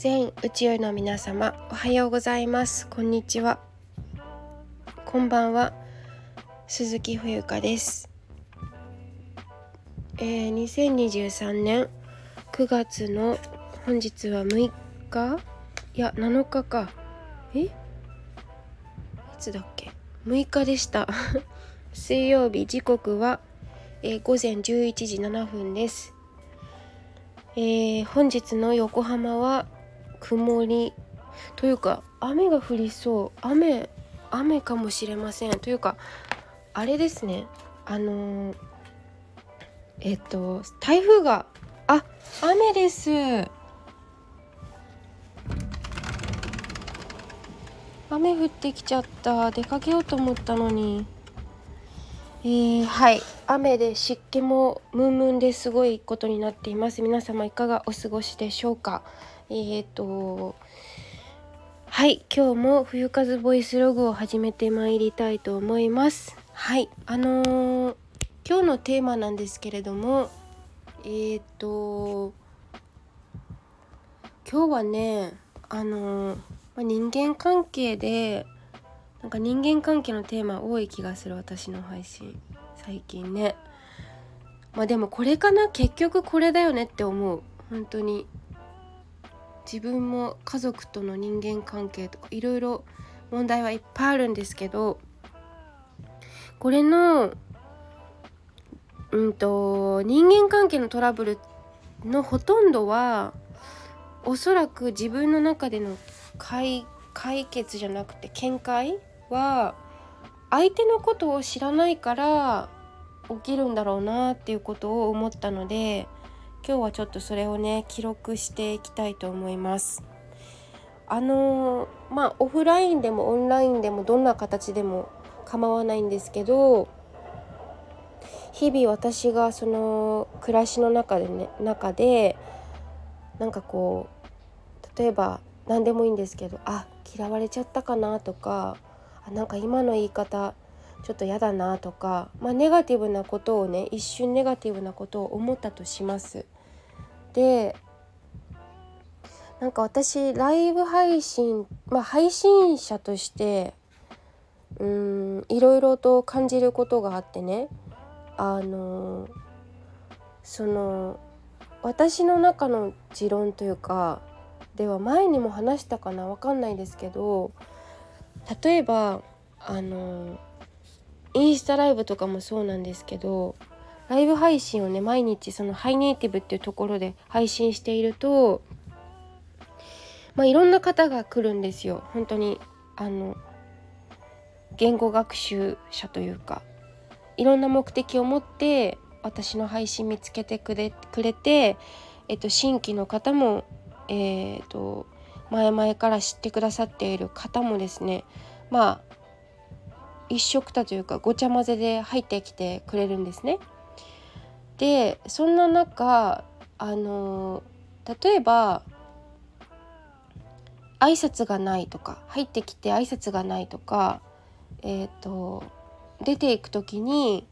全宇宙の皆様おはようございます。こんにちは。こんばんは。鈴木冬香です。えー、2023年9月の本日は6日いや7日かえ？いつだっけ？6日でした。水曜日時刻は、えー、午前11時7分です。えー、本日の横浜は曇りというか雨が降りそう。雨雨かもしれません。というかあれですね。あのー、えっと台風があ雨です。雨降ってきちゃった。出かけようと思ったのに。えー、はい。雨で湿気もムンムンですごいことになっています。皆様いかがお過ごしでしょうか？えーとはい。今日も冬風ボイスログを始めてまいりたいと思います。はい。あのー、今日のテーマなんですけれどもえーと今日はねあのー、人間関係でなんか人間関係のテーマ多い気がする私の配信最近ね。まあでもこれかな。結局これだよねって思う。本当に。自分も家族との人間関係とかいろいろ問題はいっぱいあるんですけど。これのうんと人間関係のトラブルのほとんどはおそらく自分の中での解解決じゃなくて見解は相手のことを知らないから起きるんだろうなっていうことを思ったので今日はちょっとそれをね記録していきたいと思います。あのまあオフラインでもオンラインでもどんな形でも構わないんですけど日々私がその暮らしの中でね中でなんかこう例えば何でもいいんですけどあ嫌われちゃったかなとかあなんか今の言い方ちょっと嫌だなとか、まあ、ネガティブなことをね一瞬ネガティブなことを思ったとします。でなんか私ライブ配信、まあ、配信者としてうんいろいろと感じることがあってねあのその私の中の持論というかでは前にも話したかな分かんないですけど例えばあのインスタライブとかもそうなんですけどライブ配信をね毎日そのハイネイティブっていうところで配信しているとまあいろんな方が来るんですよ。本当にあの言語学習者というかいろんな目的を持って私の配信見つけてくれくれて、えっと、新規の方も、えー、っと前々から知ってくださっている方もですねまあ一緒くたというかごちゃ混ぜで入ってきてくれるんですね。でそんな中あの例えば挨拶がないとか入ってきて挨拶がないとかえっ、ー、と出ていく時に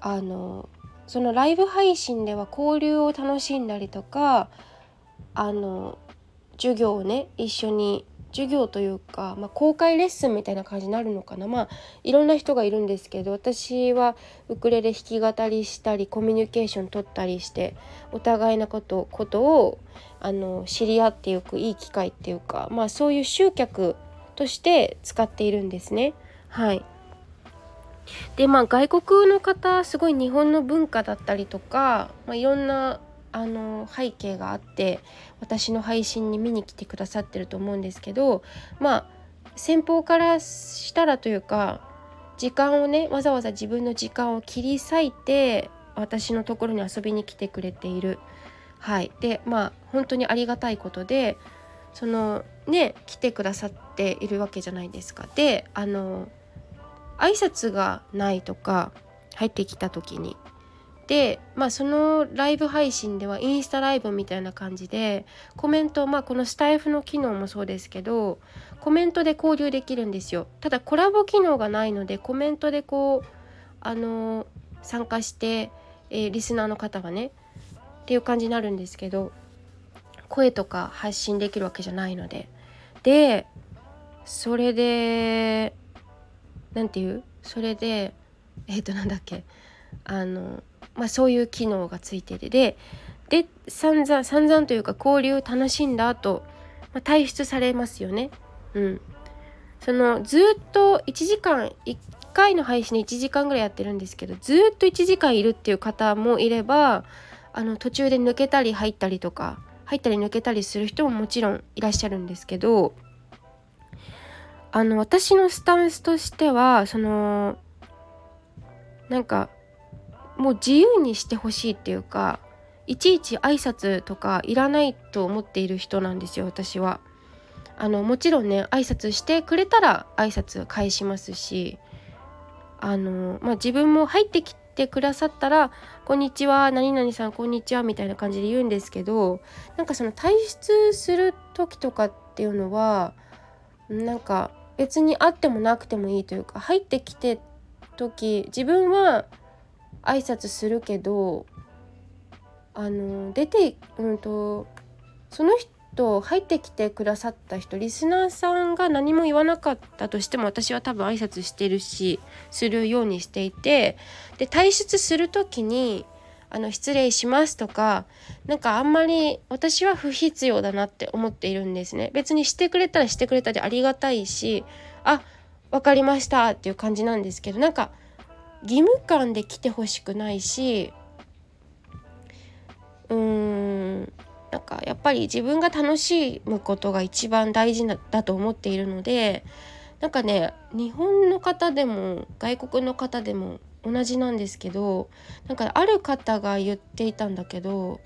あのそのライブ配信では交流を楽しんだりとかあの授業をね一緒に授業というか、まあ、公開レッスンみたいな感じになるのかなまあいろんな人がいるんですけど私はウクレレ弾き語りしたりコミュニケーション取ったりしてお互いのことことをあの知り合っていくいい機会っていうか、まあ、そういう集客として使っているんですね。はいでまあ外国の方すごい日本の文化だったりとか、まあ、いろんなあの背景があって私の配信に見に来てくださってると思うんですけどまあ先方からしたらというか時間をねわざわざ自分の時間を切り裂いて私のところに遊びに来てくれている。はい、でまあ本当にありがたいことでそのね来てくださっているわけじゃないですか。であの挨拶がないとか入ってきた時にで、まあ、そのライブ配信ではインスタライブみたいな感じでコメント、まあ、このスタイフの機能もそうですけどコメントで交流できるんですよ。ただコラボ機能がないのでコメントでこうあの参加して、えー、リスナーの方がねっていう感じになるんですけど声とか発信できるわけじゃないので。でそれで何て言う？それでえっ、ー、となんだっけ？あのまあそういう機能がついててでで散々散々というか交流楽しんだ後、まあ、退出されますよね。うん、そのずっと1時間1回の配信で1時間ぐらいやってるんですけどずっと1時間いるっていう方もいればあの途中で抜けたり入ったりとか入ったり抜けたりする人ももちろんいらっしゃるんですけどあの私のスタンスとしてはそのなんかもう自由にしてほしいっていうかいちいち挨拶とかいらないと思っている人なんですよ私は。あのもちろんね挨拶してくれたら挨拶返しますしあの、まあ、自分も入ってきてくださったら「こんにちは何々さんこんにちは」みたいな感じで言うんですけどなんかその退出する時とかっていうのはなんか別にあってもなくてもいいというか入ってきて時自分は挨拶するけどあの出てうんとその人入ってきてくださった人リスナーさんが何も言わなかったとしても私は多分挨拶してるしするようにしていてで退出する時にあの失礼しますとかなんかあんまり私は不必要だなって思っているんですね。別にしてくれたらしてくれたでありがたいしあ分かりましたっていう感じなんですけどなんか義務感で来てほしくないしうーんなんかやっぱり自分が楽しむことが一番大事だと思っているのでなんかね日本の方でも外国の方でも同じなんですけどなんかある方が言っていたんだけど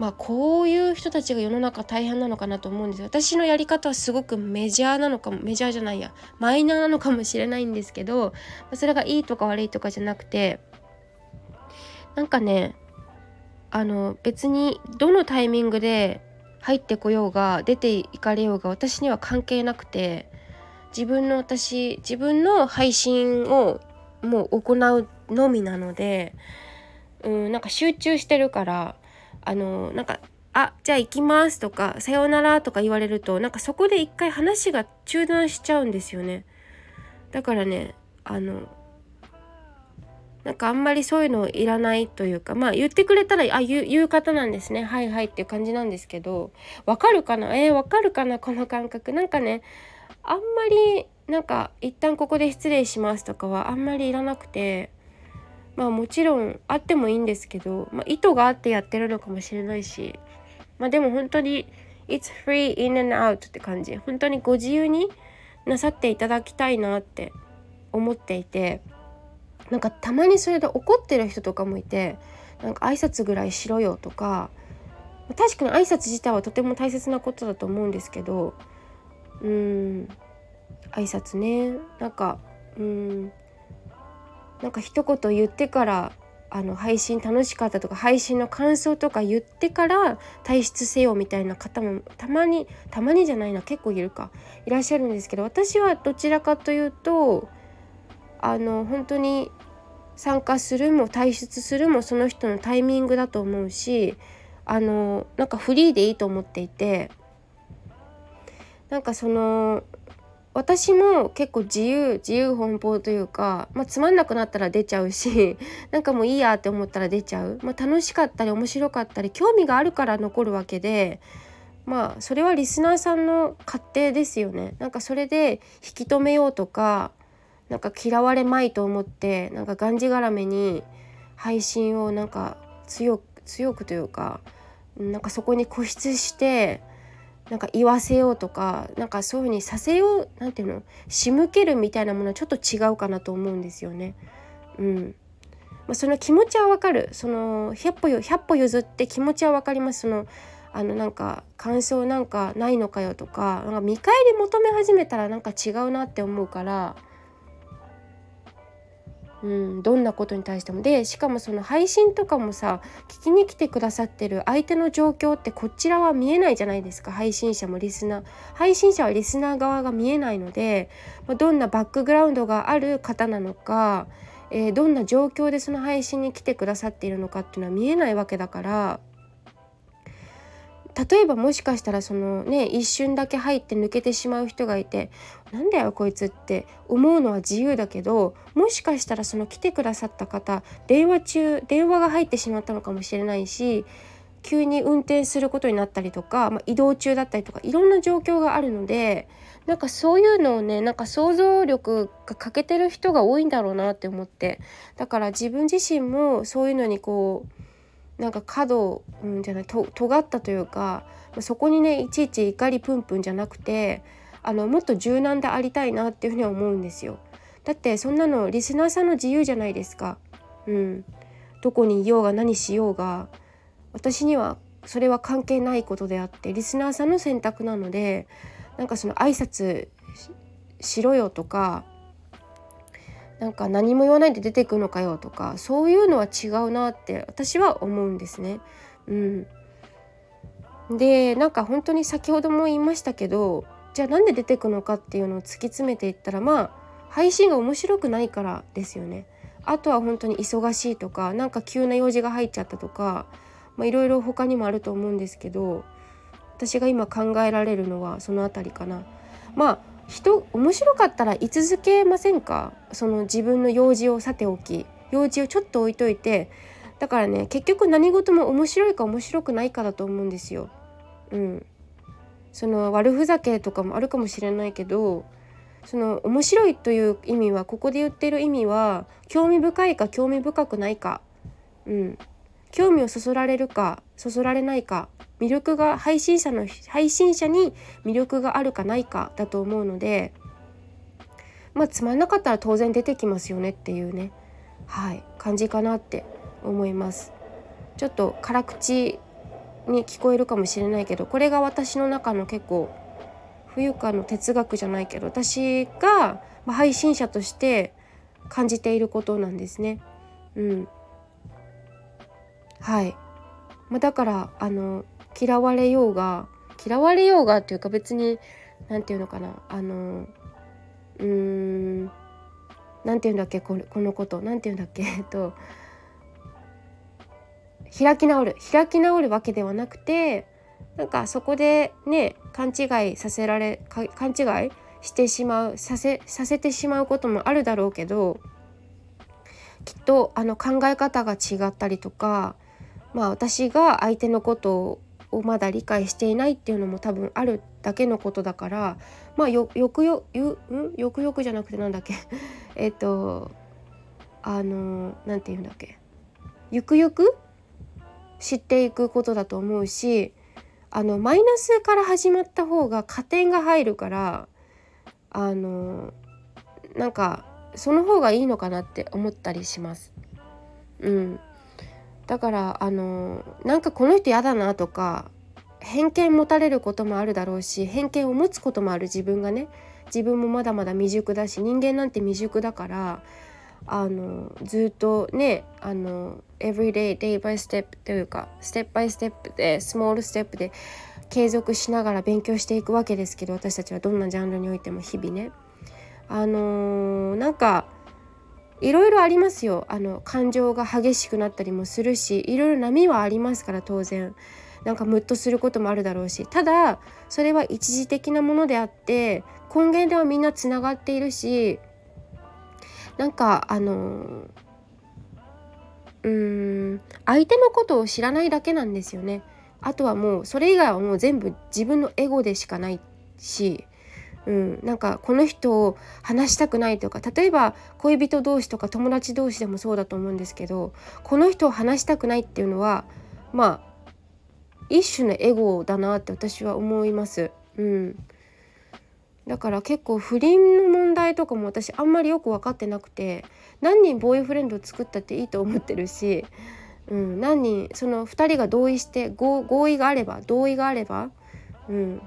まあこういう人たちが世の中大変なのかなと思うんです私のやり方はすごくメジャーなのかもメジャーじゃないやマイナーなのかもしれないんですけどそれがいいとか悪いとかじゃなくてなんかねあの別にどのタイミングで入ってこようが出ていかれようが私には関係なくて自分の私自分の配信をもう行うのみなのでうんなんか集中してるからあのなんか「あじゃあ行きます」とか「さようなら」とか言われるとなんかそこで一回話が中断しちゃうんですよね。だからねあのなんかあんまりそういうのいらないというかまあ言ってくれたらあ言う言う方なんですね。はいはいっていう感じなんですけどわかるかな？えー、わかるかな？この感覚。なんかねあんまりなんか一旦ここで失礼しますとかはあんまりいらなくてまあもちろんあってもいいんですけど、まあ、意図があってやってるのかもしれないしまあでも本当に It's free in and out って感じ。本当にご自由になさっていただきたいなって思っていてなんかたまにそれで怒ってる人とかもいてなんか挨拶ぐらいしろよとか確かに挨拶自体はとても大切なことだと思うんですけどうん挨拶ね。なんかうんなんか一言言ってからあの配信楽しかったとか配信の感想とか言ってから退出せよみたいな方もたまにたまにじゃないな結構いるかいらっしゃるんですけど私はどちらかというとあの本当に参加するも退出するもその人のタイミングだと思うしあのなんかフリーでいいと思っていてなんかその私も結構自由自由奔放というか、まあ、つまんなくなったら出ちゃうし なんかもういいやって思ったら出ちゃう、まあ、楽しかったり面白かったり興味があるから残るわけでまあそれはリスナーさんの勝手ですよね。なんかそれで引き止めようとかなんか嫌われまいと思ってなんかがんじがらめに配信をなんか強く強くというかなんかそこに固執してなんか言わせようとかなんかそういうふうにさせようなんていうの仕向けるみたいなものはちょっと違うかなと思うんですよね。うん。まあ、その気持ちはわかる。その100歩100歩譲って気持ちは分かります。そのあのなんか感想なんかないのかよとかなんか見返り求め始めたらなんか違うなって思うからうん、どんなことに対しても。でしかもその配信とかもさ聞きに来てくださってる相手の状況ってこちらは見えないじゃないですか。配信者もリスナー配信者はリスナー側が見えないので、どんなバックグラウンドがある方なのか、えー、どんな状況でその配信に来てくださっているのかっていうのは見えないわけだから例えばもしかしたらそのね一瞬だけ入って抜けてしまう人がいてなんだよこいつって思うのは自由だけどもしかしたらその来てくださった方電話中電話が入ってしまったのかもしれないし急に運転することになったりとか、まあ、移動中だったりとかいろんな状況があるのでなんかそういうのをねなんか想像力が欠けてる人が多いんだろうなって思ってだから自分自身もそういうのにこうなんか角、うんじゃないと尖ったというかそこにねいちいち怒りプンプンじゃなくてあのもっと柔軟でありたいなっていうふうには思うんですよ。だってそんなのリスナーさんの自由じゃないですか。うん、どこにいようが何しようが私にはそれは関係ないことであってリスナーさんの選択なのでなんかその挨拶しろよとかなんか何も言わないで出てくのかよとかそういうのは違うなって私は思うんですね。うん、でなんか本当に先ほども言いましたけどじゃあなんで出てくのかっていうのを突き詰めていったらまあ配信が面白くないからですよね。あとは本当に忙しいとかなんか急な用事が入っちゃったとかいろいろ他にもあると思うんですけど私が今考えられるのはその辺りかな。まあ人面白かったら居続けませんか？その自分の用事をさておき用事をちょっと置いといてだからね結局何事も面白いか面白くないかだと思うんですよ。うん、その悪ふざけとかもあるかもしれないけどその面白いという意味はここで言ってる意味は興味深いか興味深くないか、うん、興味をそそられるかそそられないか。魅力が配信者の配信者に魅力があるかないかだと思うのでまあつまんなかったら当然出てきますよねっていうね。はい。感じかなって思います。ちょっと辛口に聞こえるかもしれないけどこれが私の中の結構冬香の哲学じゃないけど私が配信者として感じていることなんですね。うん、はい、まあ、だからあの嫌われようが嫌われようがっていうか別に何て言うのかな。あのうーん何て言うんだっけこのこと。何て言うんだっけ。えっと開き直る。開き直るわけではなくてなんかそこでね勘違いさせられ勘違いしてしまうさせさせてしまうこともあるだろうけどきっとあの考え方が違ったりとかまあ私が相手のことををまだ理解していないっていうのも多分あるだけのことだからまあよよくよよん？よくよくじゃなくてなんだっけ？えっとあの何て言うんだっけ？ゆくゆく？知っていくことだと思うしあのマイナスから始まった方が加点が入るからあのなんかその方がいいのかなって思ったりします。うん、だからあのなんかこの人嫌だなとか偏見持たれることもあるだろうし偏見を持つこともある。自分がね自分もまだまだ未熟だし人間なんて未熟だからあのずっとねあの everyday day by step というかステップバイステップでスモールステップで継続しながら勉強していくわけですけど私たちはどんなジャンルにおいても日々ね。あの、なんかいろいろありますよ。あの感情が激しくなったりもするしいろいろ波はありますから当然。なんかムッとすることもあるだろうし。ただそれは一時的なものであって根源ではみんなつながっているしなんかあのうん相手のことを知らないだけなんですよね。あとはもうそれ以外はもう全部自分のエゴでしかないし、うん、なんかこの人を話したくないとか例えば恋人同士とか友達同士でもそうだと思うんですけどこの人を話したくないっていうのはまあ一種のエゴだなって私は思います。うん、だから結構不倫の問題とかも私あんまりよく分かってなくて何人ボーイフレンドを作ったっていいと思ってるし、うん、何人その2人が同意して合意があれば同意があれば、うん、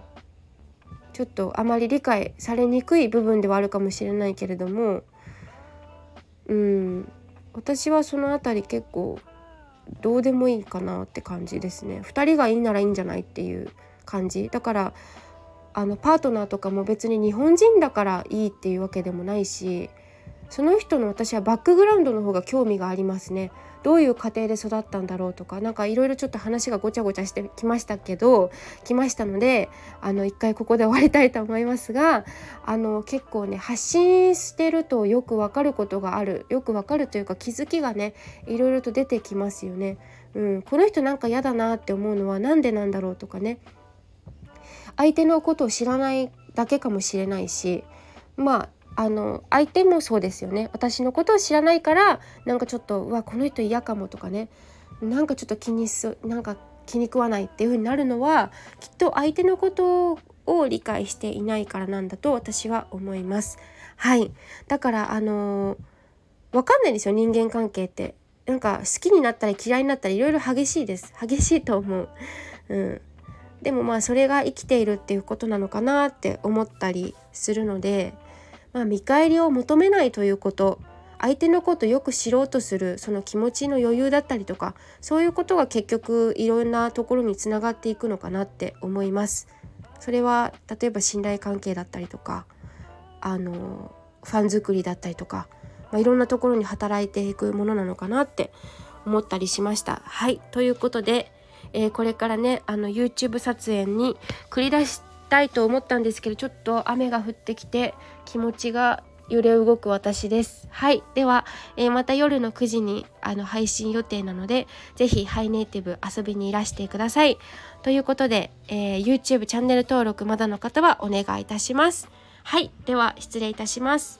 ちょっとあまり理解されにくい部分ではあるかもしれないけれども、うん、私はその辺り結構どうでもいいかなって感じですね。2人がいいならいいんじゃないっていう感じだからあのパートナーとかも別に日本人だからいいっていうわけでもないしその人の私はバックグラウンドの方が興味がありますね。どういう家庭で育ったんだろうとか何かいろいろちょっと話がごちゃごちゃしてきましたけど来ましたのであの一回ここで終わりたいと思いますがあの結構ね発信してるとよくわかることがあるよくわかるというか気づきがねいろいろと出てきますよね。うん、この人なんか嫌だなって思うのは何でなんだろうとかね相手のことを知らないだけかもしれないしまああの相手もそうですよね。私のことを知らないからなんかちょっとうわこの人嫌かもとかね。なんかちょっと気にすなんか気に食わないっていう風になるのはきっと相手のことを理解していないからなんだと私は思います。はい。だからあのー、わかんないですよ人間関係って。なんか好きになったり嫌いになったりいろいろ激しいです。激しいと思う。うん。でもまあそれが生きているっていうことなのかなって思ったりするので、まあ、見返りを求めないということ相手のことよく知ろうとするその気持ちの余裕だったりとかそういうことが結局いろんなところにつながっていくのかなって思います。それは例えば信頼関係だったりとかあのファン作りだったりとか、まあ、いろんなところに働いていくものなのかなって思ったりしました。はいということでえー、これからねあの YouTube 撮影に繰り出してたいと思ったんですけどちょっと雨が降ってきて気持ちが揺れ動く私です。はい。では、えー、また夜の9時にあの配信予定なので、ぜひハイネイティブ遊びにいらしてください。ということで、えー、YouTube チャンネル登録まだの方はお願いいたします。はい。では、失礼いたします。